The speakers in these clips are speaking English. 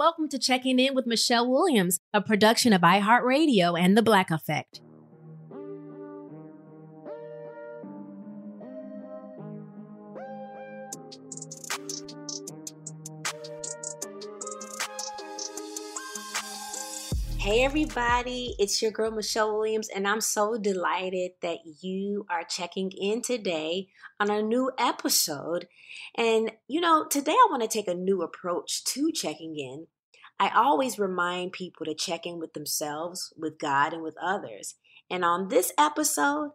Welcome to Checking In with Michelle Williams, a production of iHeartRadio and The Black Effect. Hey, everybody, it's your girl Michelle Williams, and I'm so delighted that you are checking in today on a new episode. And, you know, today I want to take a new approach to checking in. I always remind people to check in with themselves, with God, and with others. And on this episode,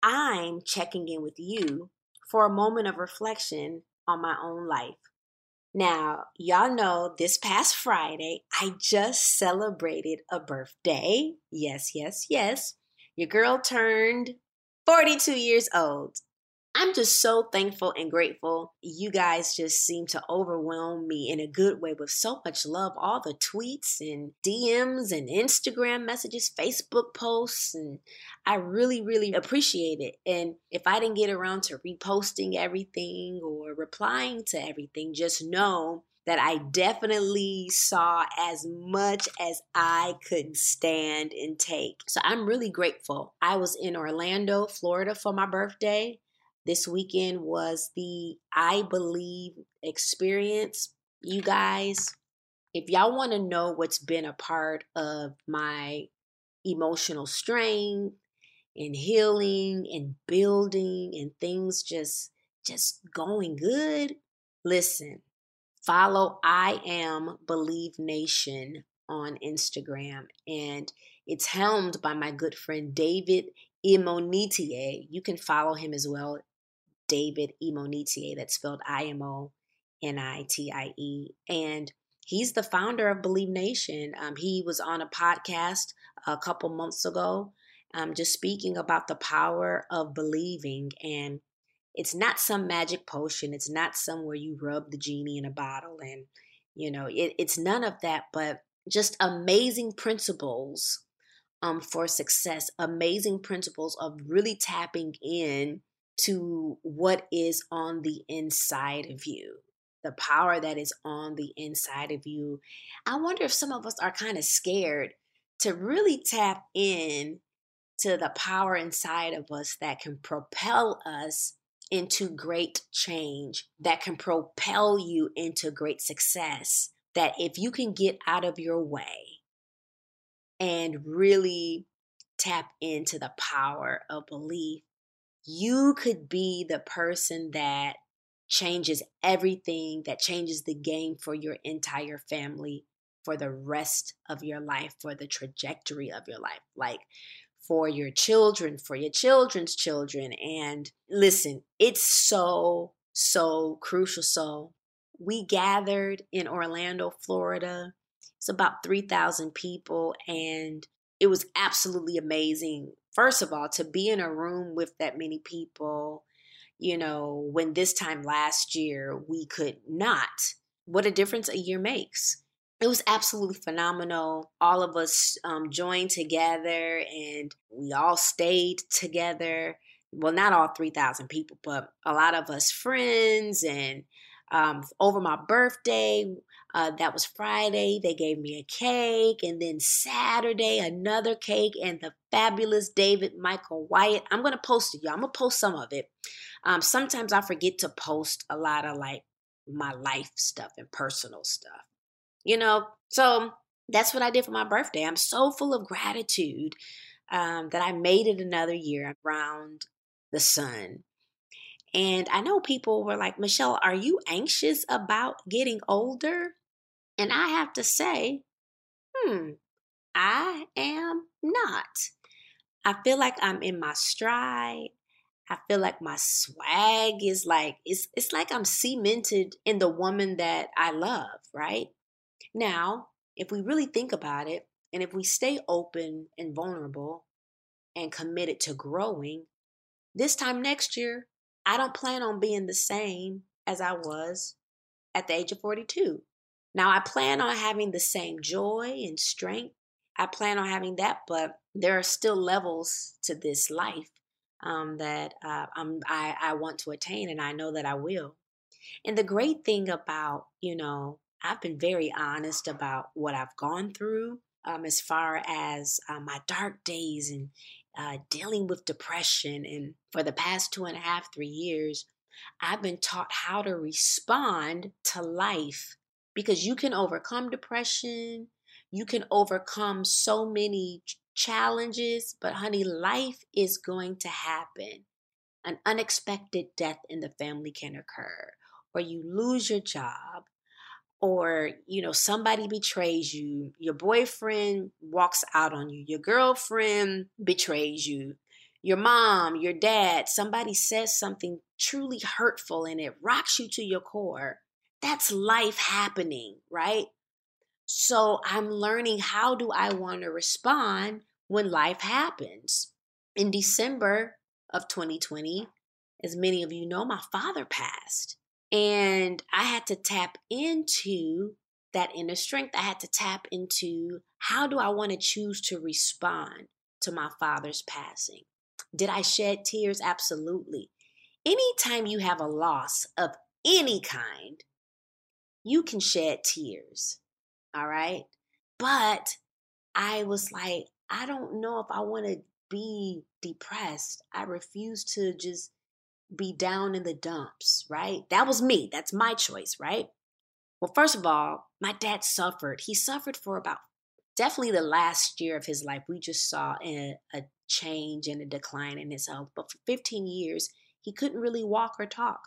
I'm checking in with you for a moment of reflection on my own life. Now, y'all know this past Friday, I just celebrated a birthday. Yes, yes, yes. Your girl turned 42 years old. I'm just so thankful and grateful. You guys just seem to overwhelm me in a good way with so much love. All the tweets and DMs and Instagram messages, Facebook posts, and I really, really appreciate it. And if I didn't get around to reposting everything or replying to everything, just know that I definitely saw as much as I could stand and take. So I'm really grateful. I was in Orlando, Florida for my birthday. This weekend was the I Believe experience. You guys, if y'all want to know what's been a part of my emotional strength and healing and building and things just just going good, listen. Follow I am Believe Nation on Instagram and it's helmed by my good friend David Imonitie. You can follow him as well David Imonitie. That's spelled I M O N I T I E. And he's the founder of Believe Nation. Um, he was on a podcast a couple months ago, um, just speaking about the power of believing. And it's not some magic potion, it's not somewhere you rub the genie in a bottle. And, you know, it, it's none of that, but just amazing principles um, for success, amazing principles of really tapping in to what is on the inside of you, the power that is on the inside of you. I wonder if some of us are kind of scared to really tap in to the power inside of us that can propel us into great change, that can propel you into great success. That if you can get out of your way and really tap into the power of belief, you could be the person that changes everything, that changes the game for your entire family for the rest of your life, for the trajectory of your life, like for your children, for your children's children. And listen, it's so, so crucial. So we gathered in Orlando, Florida. It's about 3,000 people, and it was absolutely amazing first of all, to be in a room with that many people, you know, when this time last year we could not, what a difference a year makes. it was absolutely phenomenal. All of us um, joined together and we all stayed together. Well, not all 3,000 people, but a lot of us friends. And um, over my birthday, uh, that was Friday, they gave me a cake. And then Saturday, another cake. And the fabulous David Michael Wyatt. I'm going to post it, y'all. I'm going to post some of it. Um, sometimes I forget to post a lot of like my life stuff and personal stuff you know? So that's what I did for my birthday. I'm so full of gratitude um, that I made it another year around the sun. And I know people were like, Michelle, are you anxious about getting older? And I have to say, hmm, I am not. I feel like I'm in my stride. I feel like my swag is like it's it's like I'm cemented in the woman that I love, right? Now, if we really think about it, and if we stay open and vulnerable and committed to growing, this time next year, I don't plan on being the same as I was at the age of 42. Now, I plan on having the same joy and strength. I plan on having that, but there are still levels to this life um, that uh, I, I want to attain, and I know that I will. And the great thing about, you know, I've been very honest about what I've gone through um, as far as uh, my dark days and uh, dealing with depression. And for the past two and a half, three years, I've been taught how to respond to life because you can overcome depression, you can overcome so many challenges, but honey, life is going to happen. An unexpected death in the family can occur, or you lose your job, or you know somebody betrays you your boyfriend walks out on you your girlfriend betrays you your mom your dad somebody says something truly hurtful and it rocks you to your core that's life happening right so i'm learning how do i want to respond when life happens in december of 2020 as many of you know my father passed and I had to tap into that inner strength. I had to tap into how do I want to choose to respond to my father's passing? Did I shed tears? Absolutely. Anytime you have a loss of any kind, you can shed tears. All right. But I was like, I don't know if I want to be depressed. I refuse to just be down in the dumps, right? That was me. That's my choice, right? Well, first of all, my dad suffered. He suffered for about definitely the last year of his life. We just saw a, a change and a decline in his health. But for 15 years, he couldn't really walk or talk,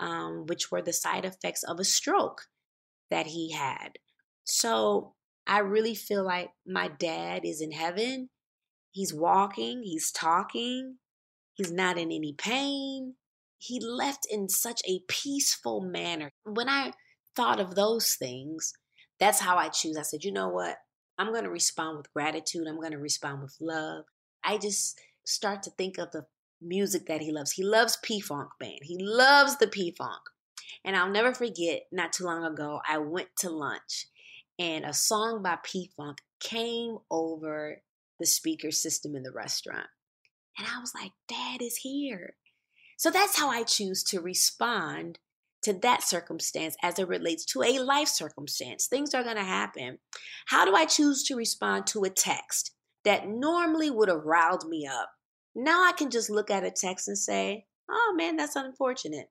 um, which were the side effects of a stroke that he had. So I really feel like my dad is in heaven. He's walking, he's talking, he's not in any pain he left in such a peaceful manner. When I thought of those things, that's how I choose. I said, you know what? I'm going to respond with gratitude. I'm going to respond with love. I just start to think of the music that he loves. He loves P Funk Band. He loves the P Funk. And I'll never forget, not too long ago, I went to lunch and a song by P Funk came over the speaker system in the restaurant. And I was like, Dad is here. So that's how I choose to respond to that circumstance as it relates to a life circumstance. Things are going to happen. How do I choose to respond to a text that normally would have riled me up? Now I can just look at a text and say, oh man, that's unfortunate.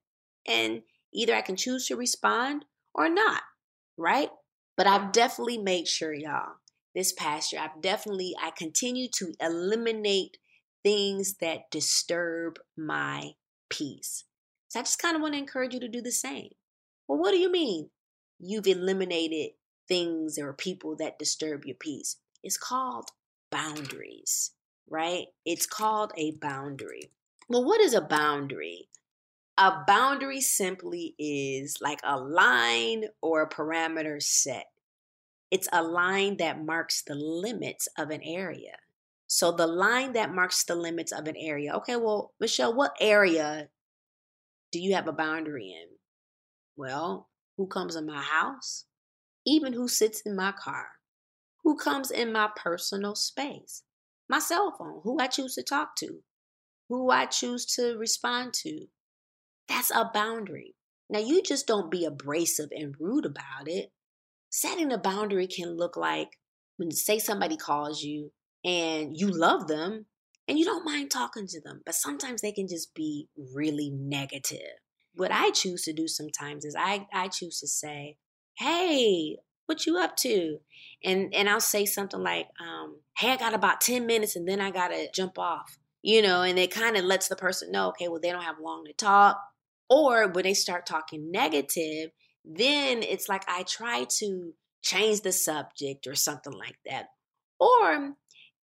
And either I can choose to respond or not, right? But I've definitely made sure, y'all, this past year, I've definitely, I continue to eliminate things that disturb my peace. So I just kind of want to encourage you to do the same. Well, what do you mean you've eliminated things or people that disturb your peace? It's called boundaries, right? It's called a boundary. Well, what is a boundary? A boundary simply is like a line or a parameter set. It's a line that marks the limits of an area. So the line that marks the limits of an area. Okay, well, Michelle, what area do you have a boundary in? Well, who comes in my house? even who sits in my car, who comes in my personal space, my cell phone, who I choose to talk to, who I choose to respond to. That's a boundary. Now, you just don't be abrasive and rude about it. Setting a boundary can look like when, say, somebody calls you and you love them and you don't mind talking to them, but sometimes they can just be really negative. What I choose to do sometimes is I, I choose to say, Hey, what you up to? And and I'll say something like, um, hey, I got about 10 minutes and then I gotta jump off. You know, and it kind of lets the person know, okay, well, they don't have long to talk. Or when they start talking negative, then it's like I try to change the subject or something like that. Or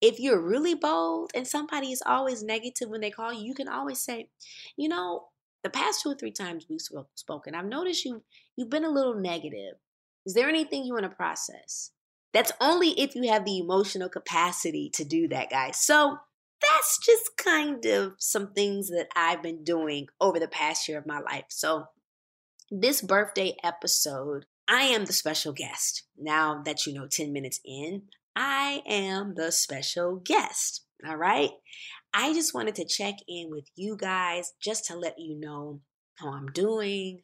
if you're really bold and somebody is always negative when they call you, you can always say, you know, the past two or three times we've spoken, I've noticed you you've been a little negative. Is there anything you want to process? That's only if you have the emotional capacity to do that, guys. So that's just kind of some things that I've been doing over the past year of my life. So, this birthday episode, I am the special guest. Now that you know 10 minutes in, I am the special guest. All right. I just wanted to check in with you guys just to let you know how I'm doing,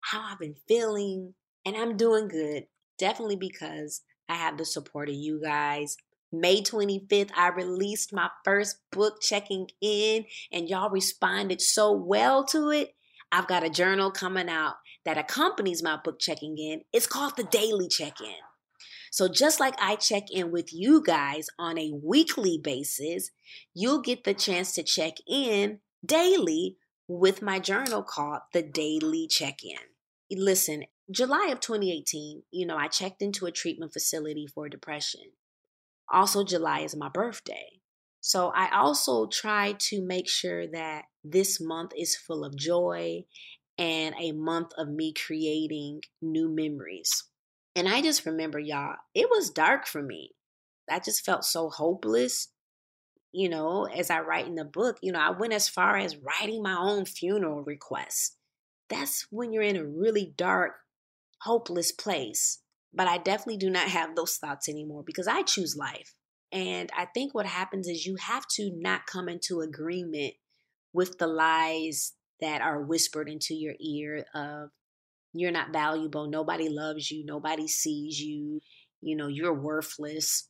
how I've been feeling, and I'm doing good. Definitely because I have the support of you guys. May 25th, I released my first book checking in, and y'all responded so well to it. I've got a journal coming out that accompanies my book checking in. It's called the Daily Check In. So, just like I check in with you guys on a weekly basis, you'll get the chance to check in daily with my journal called the Daily Check In. Listen, July of 2018, you know, I checked into a treatment facility for depression. Also, July is my birthday. So I also try to make sure that this month is full of joy and a month of me creating new memories. And I just remember, y'all, it was dark for me. I just felt so hopeless. You know, as I write in the book, you know, I went as far as writing my own funeral request. That's when you're in a really dark, hopeless place. But I definitely do not have those thoughts anymore because I choose life. And I think what happens is you have to not come into agreement with the lies that are whispered into your ear of you're not valuable, nobody loves you, nobody sees you, you know, you're worthless.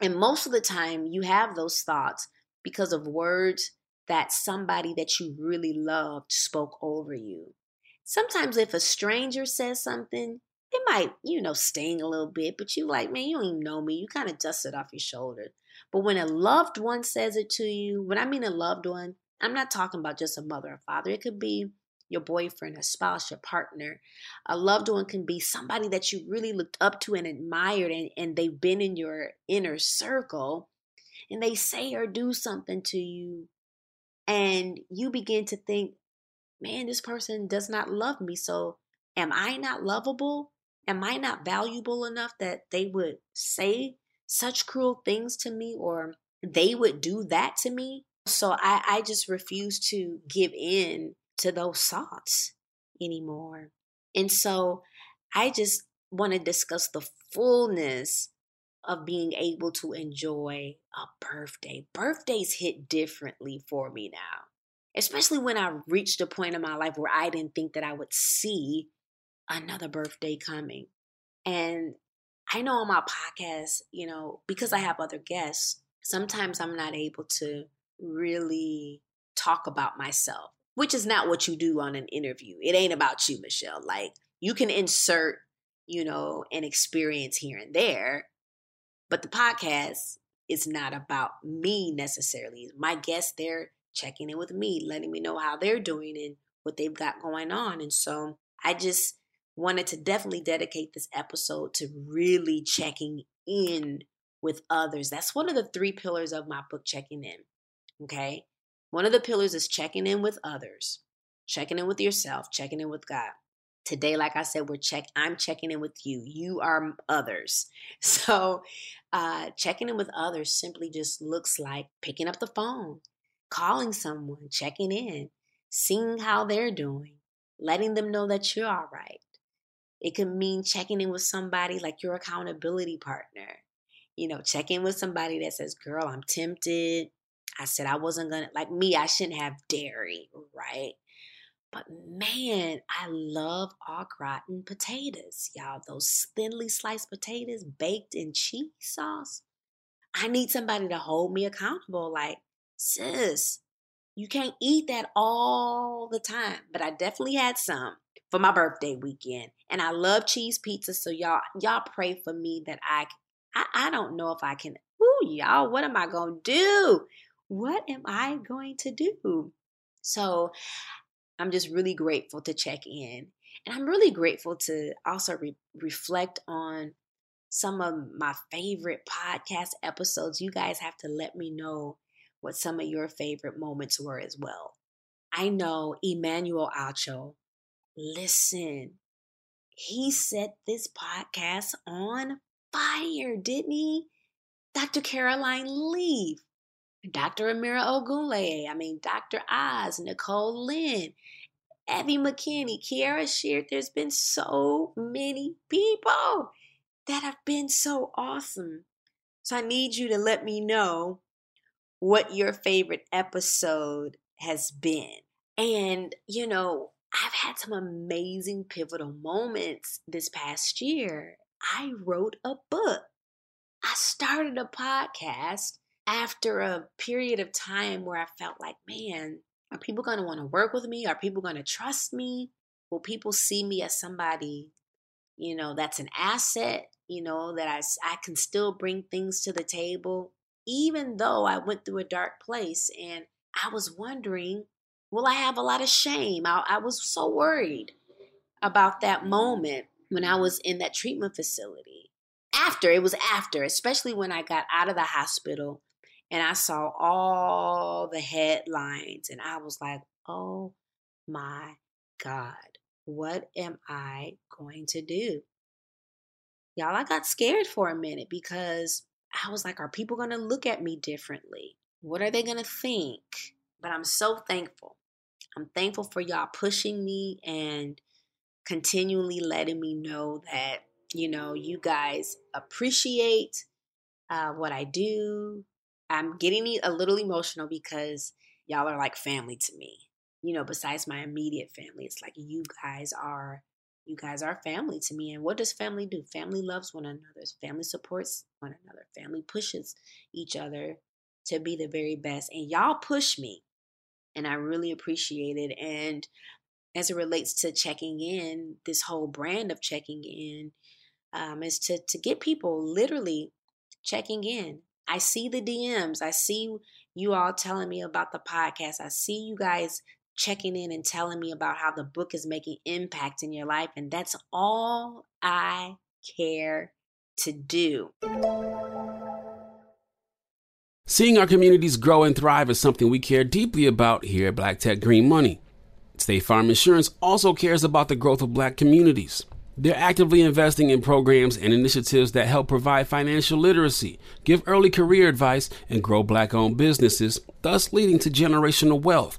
And most of the time you have those thoughts because of words that somebody that you really loved spoke over you. Sometimes if a stranger says something, it might, you know, sting a little bit, but you like, man, you don't even know me. You kind of dust it off your shoulder. But when a loved one says it to you, when I mean a loved one, I'm not talking about just a mother or father. It could be your boyfriend, a spouse, your partner. A loved one can be somebody that you really looked up to and admired, and, and they've been in your inner circle, and they say or do something to you, and you begin to think, man, this person does not love me. So am I not lovable? Am I not valuable enough that they would say such cruel things to me or they would do that to me? So I, I just refuse to give in to those thoughts anymore. And so I just want to discuss the fullness of being able to enjoy a birthday. Birthdays hit differently for me now especially when I reached a point in my life where I didn't think that I would see another birthday coming. And I know on my podcast, you know, because I have other guests, sometimes I'm not able to really talk about myself, which is not what you do on an interview. It ain't about you, Michelle. Like you can insert, you know, an experience here and there, but the podcast is not about me necessarily. My guests, they're checking in with me, letting me know how they're doing and what they've got going on. And so I just wanted to definitely dedicate this episode to really checking in with others. That's one of the three pillars of my book, Checking In. Okay. One of the pillars is checking in with others, checking in with yourself, checking in with God. Today, like I said, we're check. I'm checking in with you. You are others. So, uh, checking in with others simply just looks like picking up the phone, calling someone, checking in, seeing how they're doing, letting them know that you're all right. It could mean checking in with somebody like your accountability partner. You know, check in with somebody that says, Girl, I'm tempted. I said I wasn't gonna, like me, I shouldn't have dairy, right? But man, I love au gratin potatoes, y'all. Those thinly sliced potatoes baked in cheese sauce. I need somebody to hold me accountable. Like, sis, you can't eat that all the time. But I definitely had some for my birthday weekend. And I love cheese pizza. So y'all, y'all pray for me that I I, I don't know if I can. Ooh, y'all, what am I gonna do? What am I going to do? So I'm just really grateful to check in. And I'm really grateful to also re- reflect on some of my favorite podcast episodes. You guys have to let me know what some of your favorite moments were as well. I know Emmanuel Acho, listen, he set this podcast on fire, didn't he? Dr. Caroline Leaf, Dr. Amira Ogunleye, I mean, Dr. Oz, Nicole Lynn, Evie McKinney, Kierra Sheard. There's been so many people that have been so awesome. So I need you to let me know what your favorite episode has been. And, you know, I've had some amazing pivotal moments this past year. I wrote a book. I started a podcast after a period of time where I felt like, man, are people going to want to work with me? Are people going to trust me? Will people see me as somebody, you know, that's an asset, you know, that I, I can still bring things to the table, even though I went through a dark place and I was wondering, will I have a lot of shame? I, I was so worried about that moment when I was in that treatment facility. After, it was after, especially when I got out of the hospital and I saw all the headlines and I was like, oh my God, what am I going to do? Y'all, I got scared for a minute because I was like, are people going to look at me differently? What are they going to think? But I'm so thankful. I'm thankful for y'all pushing me and continually letting me know that, you know, you guys appreciate uh, what I do, I'm getting a little emotional because y'all are like family to me. You know, besides my immediate family, it's like you guys are you guys are family to me. And what does family do? Family loves one another. Family supports one another. Family pushes each other to be the very best. And y'all push me. And I really appreciate it. And as it relates to checking in, this whole brand of checking in um, is to, to get people literally checking in I see the DMs. I see you all telling me about the podcast. I see you guys checking in and telling me about how the book is making impact in your life. And that's all I care to do. Seeing our communities grow and thrive is something we care deeply about here at Black Tech Green Money. State Farm Insurance also cares about the growth of black communities. They're actively investing in programs and initiatives that help provide financial literacy, give early career advice, and grow black owned businesses, thus leading to generational wealth,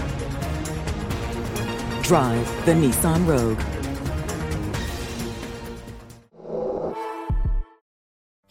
Drive the Nissan Rogue.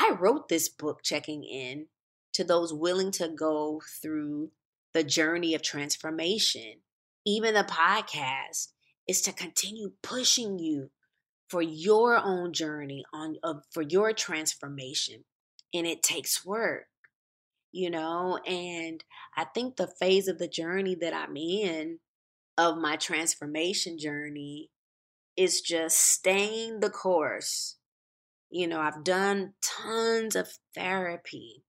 I wrote this book checking in to those willing to go through the journey of transformation. Even the podcast is to continue pushing you for your own journey on of for your transformation and it takes work you know and i think the phase of the journey that i'm in of my transformation journey is just staying the course you know i've done tons of therapy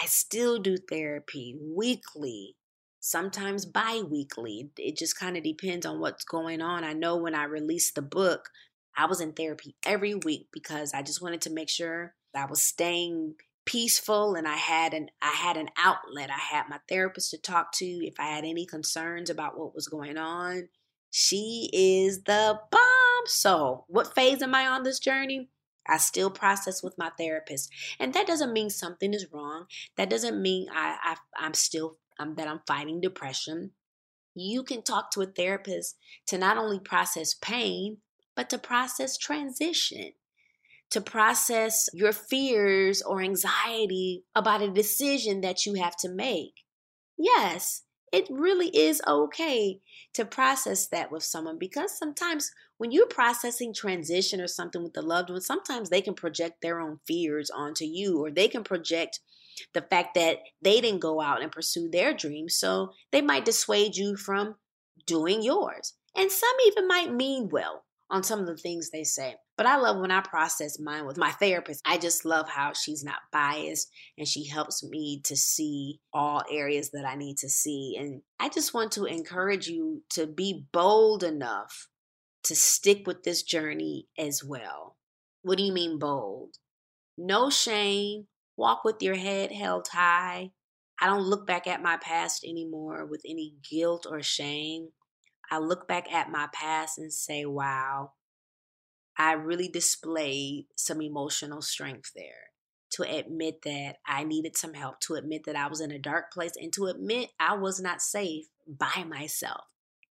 i still do therapy weekly sometimes bi-weekly it just kind of depends on what's going on i know when i released the book I was in therapy every week because I just wanted to make sure I was staying peaceful and I had an I had an outlet. I had my therapist to talk to if I had any concerns about what was going on. She is the bomb. So, what phase am I on this journey? I still process with my therapist. And that doesn't mean something is wrong. That doesn't mean I, I am still um, that I'm fighting depression. You can talk to a therapist to not only process pain, but to process transition, to process your fears or anxiety about a decision that you have to make. Yes, it really is okay to process that with someone because sometimes when you're processing transition or something with a loved one, sometimes they can project their own fears onto you or they can project the fact that they didn't go out and pursue their dreams. So they might dissuade you from doing yours. And some even might mean well on some of the things they say. But I love when I process mine with my therapist. I just love how she's not biased and she helps me to see all areas that I need to see. And I just want to encourage you to be bold enough to stick with this journey as well. What do you mean bold? No shame. Walk with your head held high. I don't look back at my past anymore with any guilt or shame. I look back at my past and say, wow, I really displayed some emotional strength there. To admit that I needed some help, to admit that I was in a dark place, and to admit I was not safe by myself.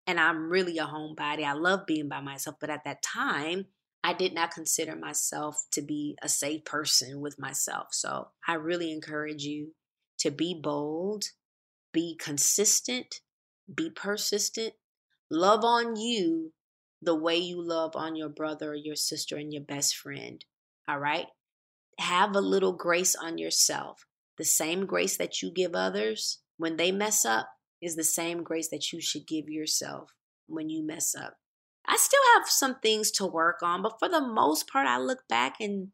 And I'm really a homebody. I love being by myself. But at that time, I did not consider myself to be a safe person with myself. So I really encourage you to be bold, be consistent, be persistent, Love on you the way you love on your brother your sister and your best friend. All right? Have a little grace on yourself. The same grace that you give others when they mess up is the same grace that you should give yourself when you mess up. I still have some things to work on, but for the most part, I look back and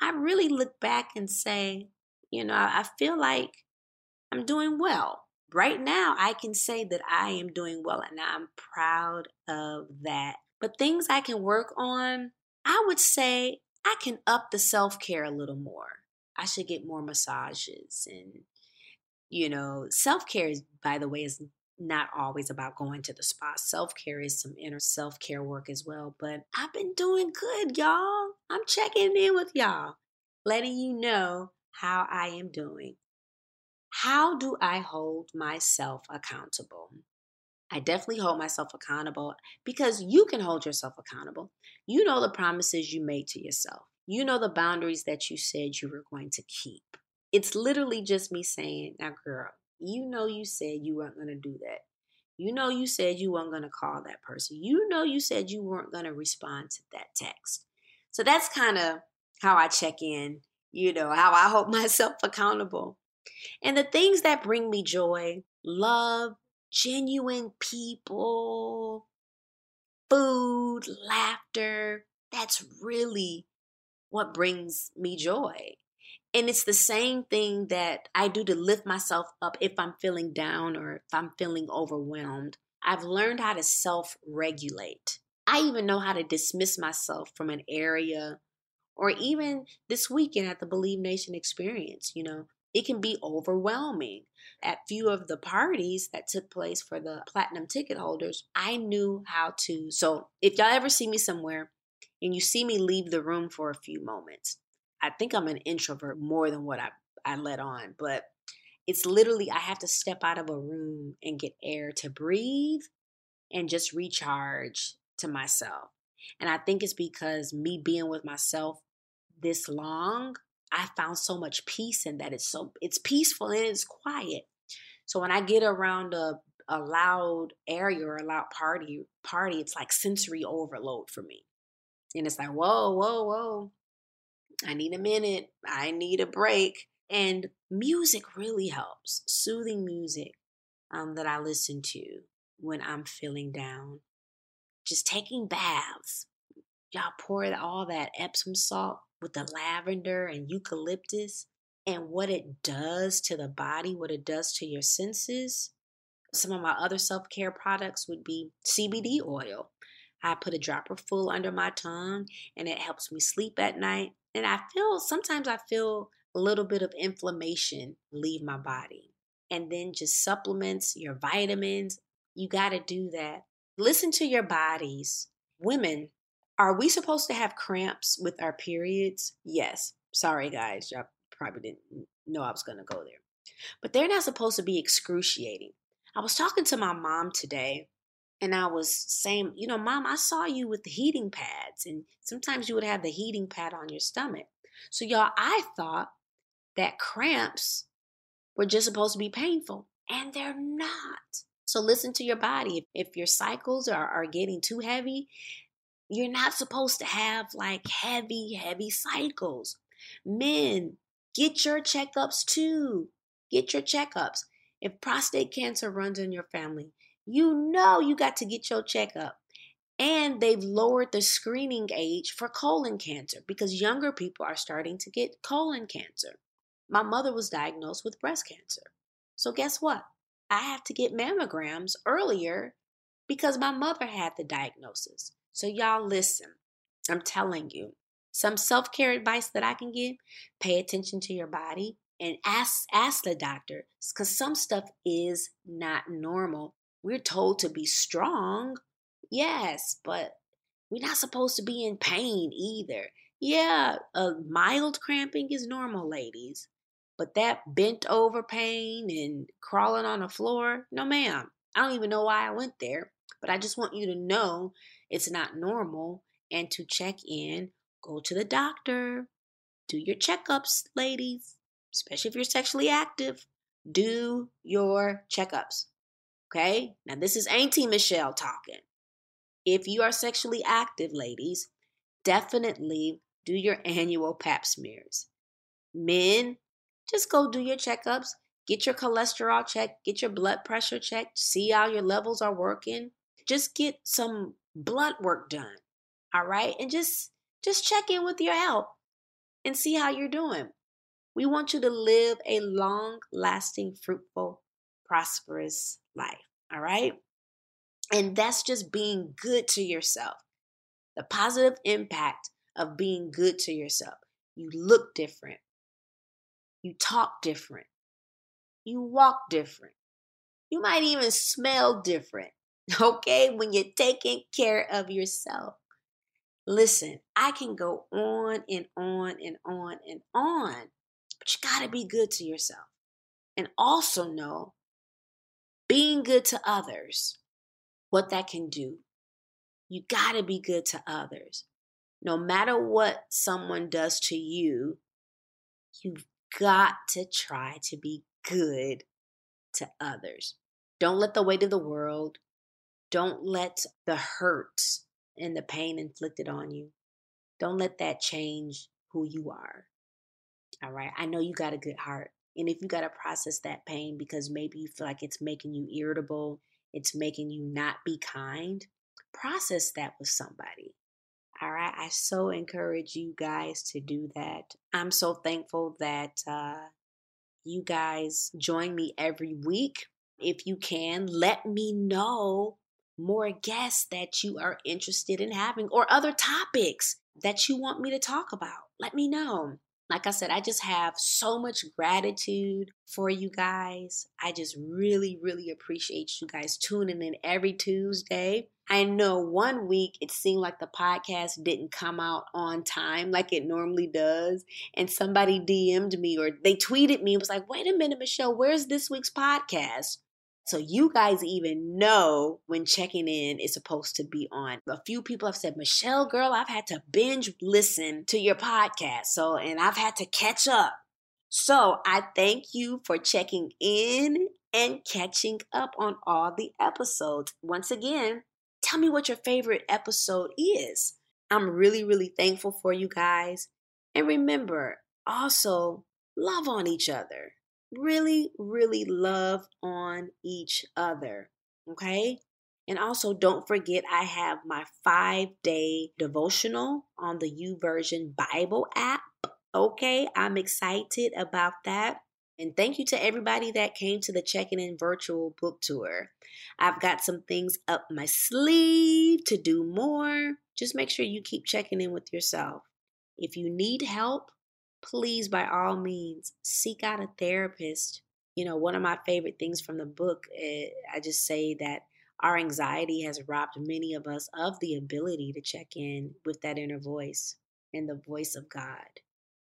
I really look back and say, you know, I feel like I'm doing well right now I can say that I am doing well and I'm proud of that. But things I can work on, I would say I can up the self care a little more. I should get more massages and, you know, self care is, by the way, is not always about going to the spa. Self care is some inner self care work as well. But I've been doing good, y'all. I'm checking in with y'all, letting you know how I am doing. How do I hold myself accountable? I definitely hold myself accountable because you can hold yourself accountable. You know the promises you made to yourself. You know the boundaries that you said you were going to keep. It's literally just me saying, now, girl, you know you said you weren't going to do that. You know you said you weren't going to call that person. You know you said you weren't going to respond to that text. So that's kind of how I check in, you know, how I hold myself accountable. And the things that bring me joy love, genuine people, food, laughter. That's really what brings me joy. And it's the same thing that I do to lift myself up if I'm feeling down or if I'm feeling overwhelmed. I've learned how to self regulate. I even know how to dismiss myself from an area or even this weekend at the Believe Nation experience, you know, it can be overwhelming. At few of the parties that took place for the platinum ticket holders, I knew how to. So if y'all ever see me somewhere and you see me leave the room for a few moments, I think I'm an introvert more than what I, I let on, but it's literally I have to step out of a room and get air to breathe and just recharge to myself. And I think it's because me being with myself this long, I found so much peace in that. It's so it's peaceful and it's quiet. So when I get around a a loud area or a loud party party, it's like sensory overload for me. And it's like, whoa, whoa, whoa. I need a minute. I need a break. And music really helps. Soothing music um, that I listen to when I'm feeling down. Just taking baths. Y'all pour all that Epsom salt with the lavender and eucalyptus and what it does to the body, what it does to your senses. Some of my other self care products would be CBD oil. I put a dropper full under my tongue and it helps me sleep at night. And I feel sometimes I feel a little bit of inflammation leave my body. And then just supplements, your vitamins, you got to do that. Listen to your bodies. Women, are we supposed to have cramps with our periods? Yes. Sorry, guys. Y'all probably didn't know I was going to go there. But they're not supposed to be excruciating. I was talking to my mom today and I was saying, you know, mom, I saw you with the heating pads, and sometimes you would have the heating pad on your stomach. So, y'all, I thought that cramps were just supposed to be painful, and they're not. So, listen to your body. If your cycles are, are getting too heavy, you're not supposed to have like heavy, heavy cycles. Men, get your checkups too. Get your checkups. If prostate cancer runs in your family, you know you got to get your checkup. And they've lowered the screening age for colon cancer because younger people are starting to get colon cancer. My mother was diagnosed with breast cancer. So, guess what? I have to get mammograms earlier because my mother had the diagnosis. So, y'all listen. I'm telling you, some self care advice that I can give pay attention to your body and ask, ask the doctor because some stuff is not normal. We're told to be strong, yes, but we're not supposed to be in pain either. Yeah, a mild cramping is normal, ladies. But that bent over pain and crawling on the floor, no, ma'am. I don't even know why I went there, but I just want you to know it's not normal and to check in, go to the doctor, do your checkups, ladies, especially if you're sexually active. Do your checkups. Okay? Now, this is Auntie Michelle talking. If you are sexually active, ladies, definitely do your annual pap smears. Men, just go do your checkups, get your cholesterol checked, get your blood pressure checked, see how your levels are working. Just get some blood work done. All right? And just just check in with your health and see how you're doing. We want you to live a long lasting, fruitful, prosperous life. All right? And that's just being good to yourself. The positive impact of being good to yourself. You look different. You talk different. You walk different. You might even smell different, okay, when you're taking care of yourself. Listen, I can go on and on and on and on, but you got to be good to yourself. And also know being good to others, what that can do. You got to be good to others. No matter what someone does to you, you've got to try to be good to others. Don't let the weight of the world, don't let the hurt and the pain inflicted on you, don't let that change who you are. All right. I know you got a good heart. And if you got to process that pain because maybe you feel like it's making you irritable, it's making you not be kind, process that with somebody. All right. I so encourage you guys to do that. I'm so thankful that uh, you guys join me every week. If you can, let me know more guests that you are interested in having or other topics that you want me to talk about. let me know. Like I said, I just have so much gratitude for you guys. I just really, really appreciate you guys tuning in every Tuesday. I know one week it seemed like the podcast didn't come out on time like it normally does. And somebody DM'd me or they tweeted me and was like, wait a minute, Michelle, where's this week's podcast? So you guys even know when checking in is supposed to be on. A few people have said, Michelle, girl, I've had to binge listen to your podcast. So, and I've had to catch up. So I thank you for checking in and catching up on all the episodes. Once again, tell me what your favorite episode is. I'm really, really thankful for you guys. And remember, also love on each other really, really love on each other. Okay. And also, don't forget, I have my five day devotional on the YouVersion Bible app. Okay. I'm excited about that. And thank you to everybody that came to the Checking In virtual book tour. I've got some things up my sleeve to do more. Just make sure you keep checking in with yourself. If you need help, please, by all means, seek out a therapist. You know, one of my favorite things from the book, eh, I just say that our anxiety has robbed many of us of the ability to check in with that inner voice and the voice of God.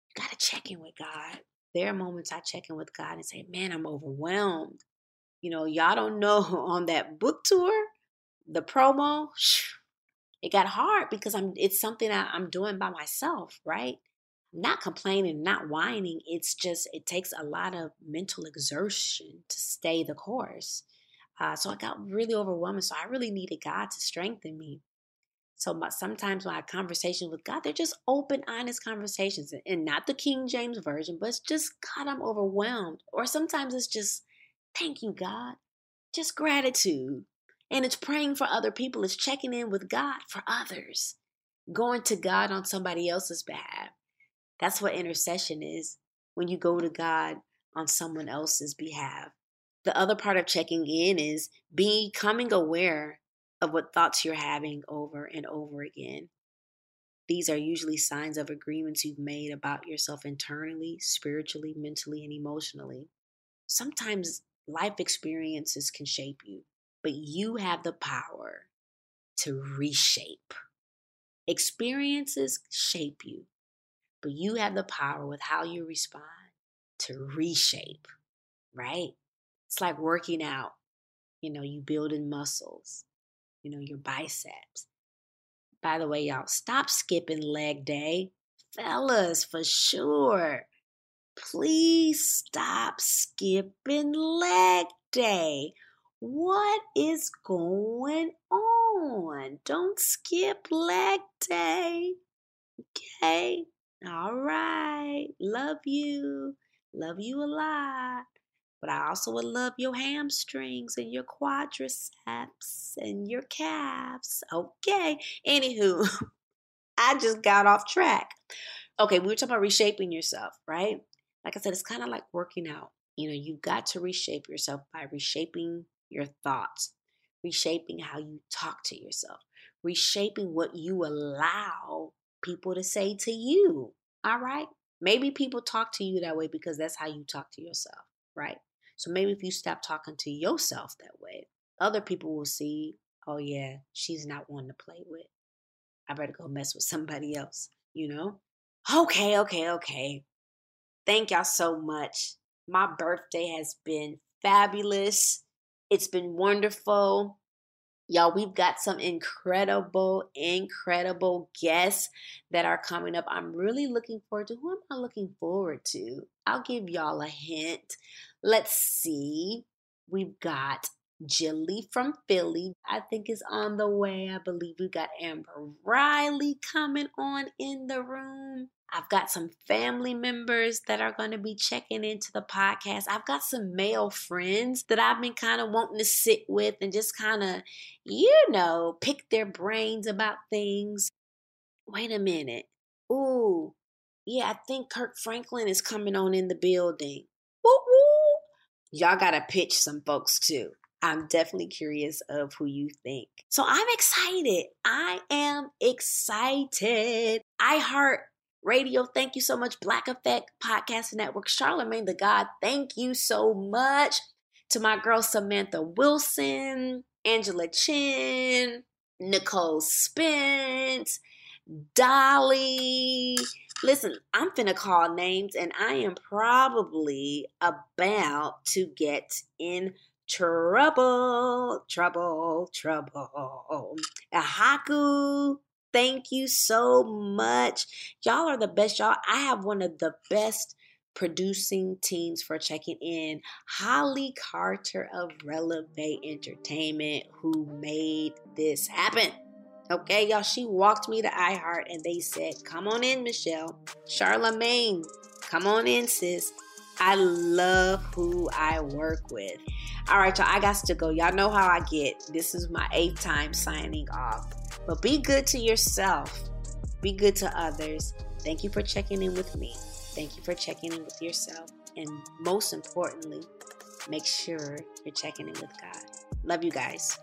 You got to check in with God. There are moments I check in with God and say, man, I'm overwhelmed. You know, y'all don't know on that book tour, the promo, it got hard because I'm it's something I'm doing by myself, right? Not complaining, not whining. It's just, it takes a lot of mental exertion to stay the course. Uh, so I got really overwhelmed. So I really needed God to strengthen me. So my, sometimes my conversations with God, they're just open, honest conversations, and not the King James version, but it's just God, I'm overwhelmed. Or sometimes it's just, thank you, God, just gratitude, and it's praying for other people. It's checking in with God for others, going to God on somebody else's behalf. That's what intercession is when you go to God on someone else's behalf. The other part of checking in is becoming aware of what thoughts you're having over and over again. These are usually signs of agreements you've made about yourself internally, spiritually, mentally, and emotionally. Sometimes life experiences can shape you, but you have the power to reshape. Experiences shape you, but you have the power with how you respond to reshape, right? It's like working out. You know, you building muscles, you know, your biceps. By the way, y'all, stop skipping leg day. Fellas, for sure. Please stop skipping leg day. What is going on? Don't skip leg day. Okay? All right. Love you. Love you a lot. But I also would love your hamstrings and your quadriceps and your calves. Okay. Anywho, I just got off track. Okay, we were talking about reshaping yourself, right? Like I said, it's kind of like working out. You know, you've got to reshape yourself by reshaping your thoughts, reshaping how you talk to yourself, reshaping what you allow people to say to you. All right. Maybe people talk to you that way because that's how you talk to yourself, right? So maybe if you stop talking to yourself that way, other people will see, oh, yeah, she's not one to play with. I better go mess with somebody else, you know? Okay, okay, okay. Thank y'all so much. My birthday has been fabulous. It's been wonderful. Y'all, we've got some incredible, incredible guests that are coming up. I'm really looking forward to. Who am I looking forward to? I'll give y'all a hint. Let's see. We've got Jilly from Philly, I think is on the way. I believe we got Amber Riley coming on in the room. I've got some family members that are going to be checking into the podcast. I've got some male friends that I've been kind of wanting to sit with and just kind of, you know, pick their brains about things. Wait a minute. Ooh, yeah, I think Kirk Franklin is coming on in the building. Woo woo. Y'all got to pitch some folks too. I'm definitely curious of who you think. So I'm excited. I am excited. I heart Radio. Thank you so much. Black Effect Podcast Network. Charlemagne the God. Thank you so much. To my girl Samantha Wilson, Angela Chin, Nicole Spence, Dolly. Listen, I'm finna call names and I am probably about to get in trouble, trouble, trouble. Ahaku, thank you so much. Y'all are the best. Y'all, I have one of the best producing teams for checking in. Holly Carter of Relevate Entertainment, who made this happen. Okay, y'all, she walked me to iHeart and they said, Come on in, Michelle. Charlemagne, come on in, sis. I love who I work with. All right, y'all, I got to go. Y'all know how I get. This is my eighth time signing off. But be good to yourself, be good to others. Thank you for checking in with me. Thank you for checking in with yourself. And most importantly, make sure you're checking in with God. Love you guys.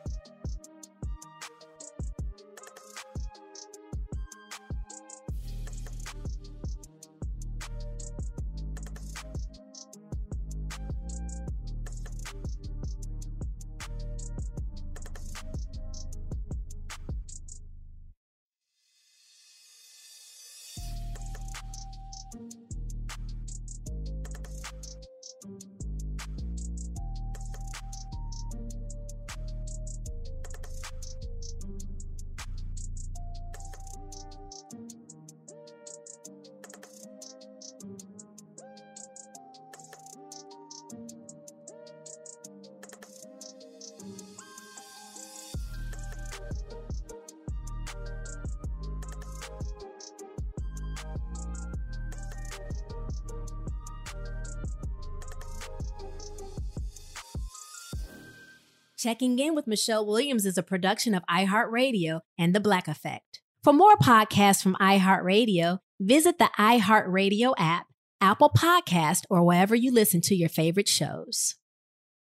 Checking In with Michelle Williams is a production of iHeartRadio and The Black Effect. For more podcasts from iHeartRadio, visit the iHeartRadio app, Apple Podcast, or wherever you listen to your favorite shows.